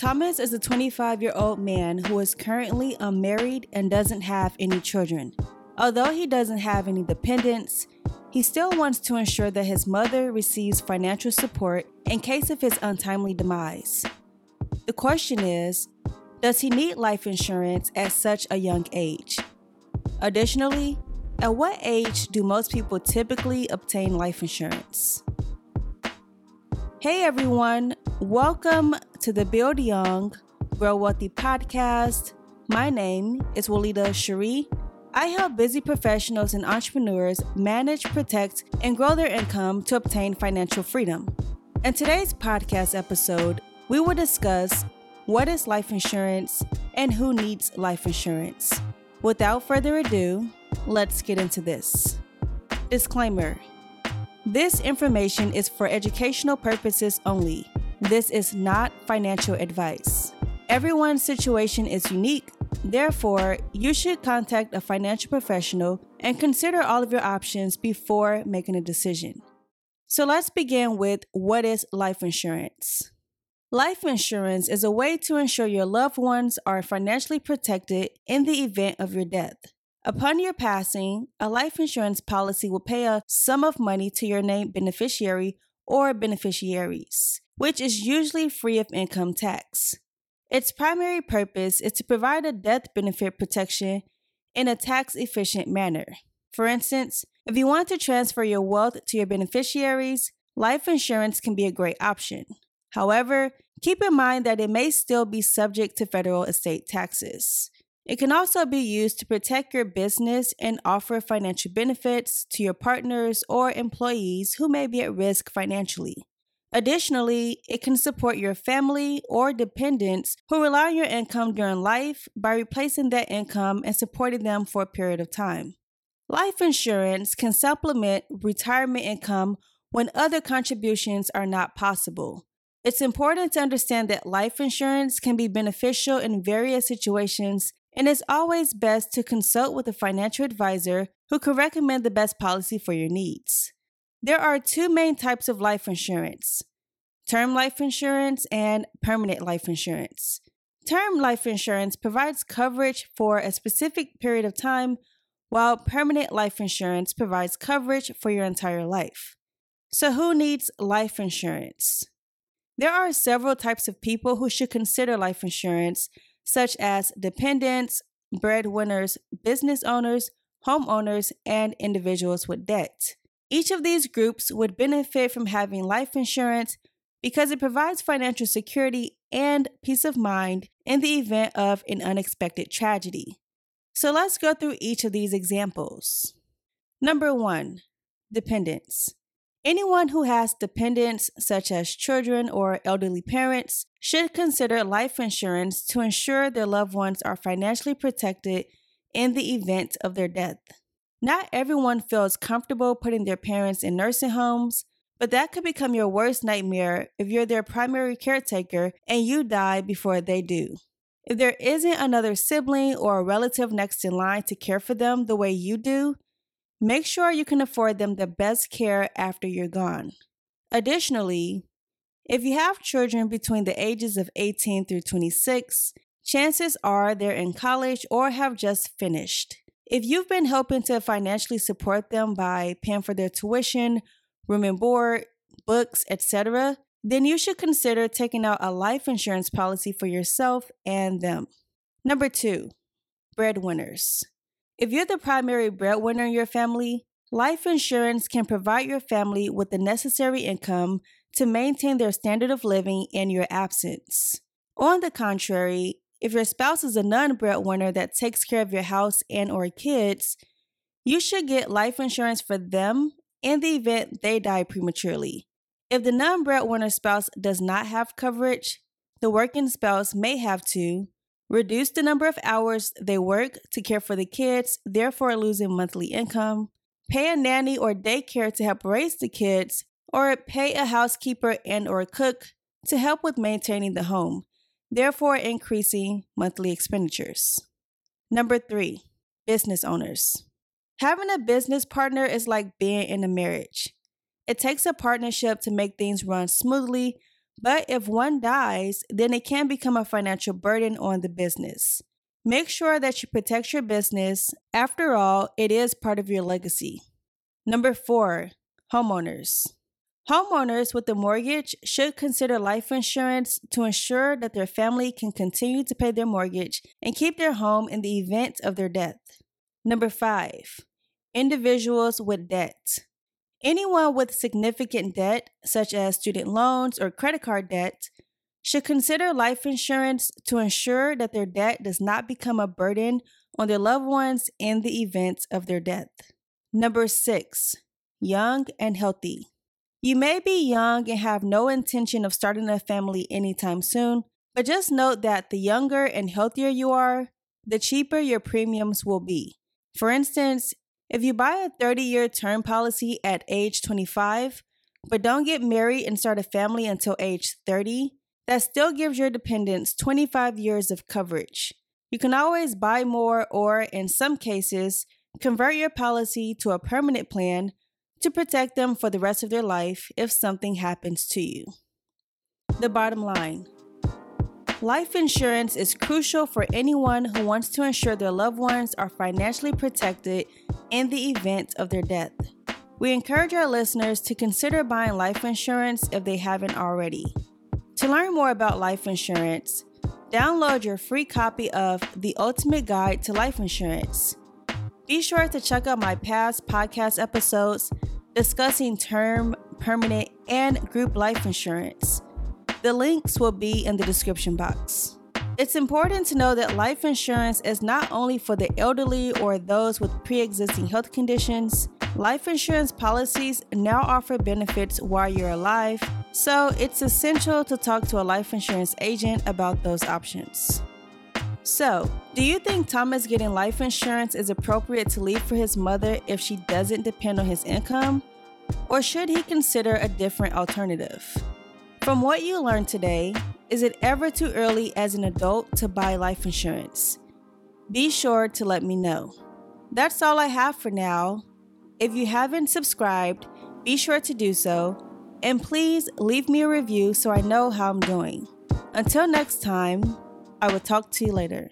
Thomas is a 25 year old man who is currently unmarried and doesn't have any children. Although he doesn't have any dependents, he still wants to ensure that his mother receives financial support in case of his untimely demise. The question is Does he need life insurance at such a young age? Additionally, at what age do most people typically obtain life insurance? Hey everyone, welcome to the Build Young, Grow Wealthy podcast. My name is Willita Cherie. I help busy professionals and entrepreneurs manage, protect, and grow their income to obtain financial freedom. In today's podcast episode, we will discuss what is life insurance and who needs life insurance. Without further ado, let's get into this. Disclaimer this information is for educational purposes only. This is not financial advice. Everyone's situation is unique, therefore, you should contact a financial professional and consider all of your options before making a decision. So, let's begin with what is life insurance? Life insurance is a way to ensure your loved ones are financially protected in the event of your death. Upon your passing, a life insurance policy will pay a sum of money to your named beneficiary or beneficiaries, which is usually free of income tax. Its primary purpose is to provide a death benefit protection in a tax efficient manner. For instance, if you want to transfer your wealth to your beneficiaries, life insurance can be a great option. However, keep in mind that it may still be subject to federal estate taxes. It can also be used to protect your business and offer financial benefits to your partners or employees who may be at risk financially. Additionally, it can support your family or dependents who rely on your income during life by replacing that income and supporting them for a period of time. Life insurance can supplement retirement income when other contributions are not possible. It's important to understand that life insurance can be beneficial in various situations and it's always best to consult with a financial advisor who can recommend the best policy for your needs. There are two main types of life insurance term life insurance and permanent life insurance. Term life insurance provides coverage for a specific period of time, while permanent life insurance provides coverage for your entire life. So, who needs life insurance? There are several types of people who should consider life insurance such as dependents, breadwinners, business owners, homeowners, and individuals with debt. Each of these groups would benefit from having life insurance because it provides financial security and peace of mind in the event of an unexpected tragedy. So let's go through each of these examples. Number one, dependents. Anyone who has dependents, such as children or elderly parents, should consider life insurance to ensure their loved ones are financially protected in the event of their death. Not everyone feels comfortable putting their parents in nursing homes, but that could become your worst nightmare if you're their primary caretaker and you die before they do. If there isn't another sibling or a relative next in line to care for them the way you do, Make sure you can afford them the best care after you're gone. Additionally, if you have children between the ages of 18 through 26, chances are they're in college or have just finished. If you've been helping to financially support them by paying for their tuition, room and board, books, etc., then you should consider taking out a life insurance policy for yourself and them. Number two, breadwinners. If you're the primary breadwinner in your family, life insurance can provide your family with the necessary income to maintain their standard of living in your absence. On the contrary, if your spouse is a non-breadwinner that takes care of your house and or kids, you should get life insurance for them in the event they die prematurely. If the non-breadwinner spouse does not have coverage, the working spouse may have to, reduce the number of hours they work to care for the kids, therefore losing monthly income, pay a nanny or daycare to help raise the kids, or pay a housekeeper and or cook to help with maintaining the home, therefore increasing monthly expenditures. Number 3, business owners. Having a business partner is like being in a marriage. It takes a partnership to make things run smoothly, But if one dies, then it can become a financial burden on the business. Make sure that you protect your business. After all, it is part of your legacy. Number four, homeowners. Homeowners with a mortgage should consider life insurance to ensure that their family can continue to pay their mortgage and keep their home in the event of their death. Number five, individuals with debt. Anyone with significant debt, such as student loans or credit card debt, should consider life insurance to ensure that their debt does not become a burden on their loved ones in the event of their death. Number six, young and healthy. You may be young and have no intention of starting a family anytime soon, but just note that the younger and healthier you are, the cheaper your premiums will be. For instance, if you buy a 30 year term policy at age 25, but don't get married and start a family until age 30, that still gives your dependents 25 years of coverage. You can always buy more or, in some cases, convert your policy to a permanent plan to protect them for the rest of their life if something happens to you. The bottom line Life insurance is crucial for anyone who wants to ensure their loved ones are financially protected in the event of their death. We encourage our listeners to consider buying life insurance if they haven't already. To learn more about life insurance, download your free copy of The Ultimate Guide to Life Insurance. Be sure to check out my past podcast episodes discussing term, permanent, and group life insurance. The links will be in the description box. It's important to know that life insurance is not only for the elderly or those with pre existing health conditions. Life insurance policies now offer benefits while you're alive, so it's essential to talk to a life insurance agent about those options. So, do you think Thomas getting life insurance is appropriate to leave for his mother if she doesn't depend on his income? Or should he consider a different alternative? From what you learned today, is it ever too early as an adult to buy life insurance? Be sure to let me know. That's all I have for now. If you haven't subscribed, be sure to do so, and please leave me a review so I know how I'm doing. Until next time, I will talk to you later.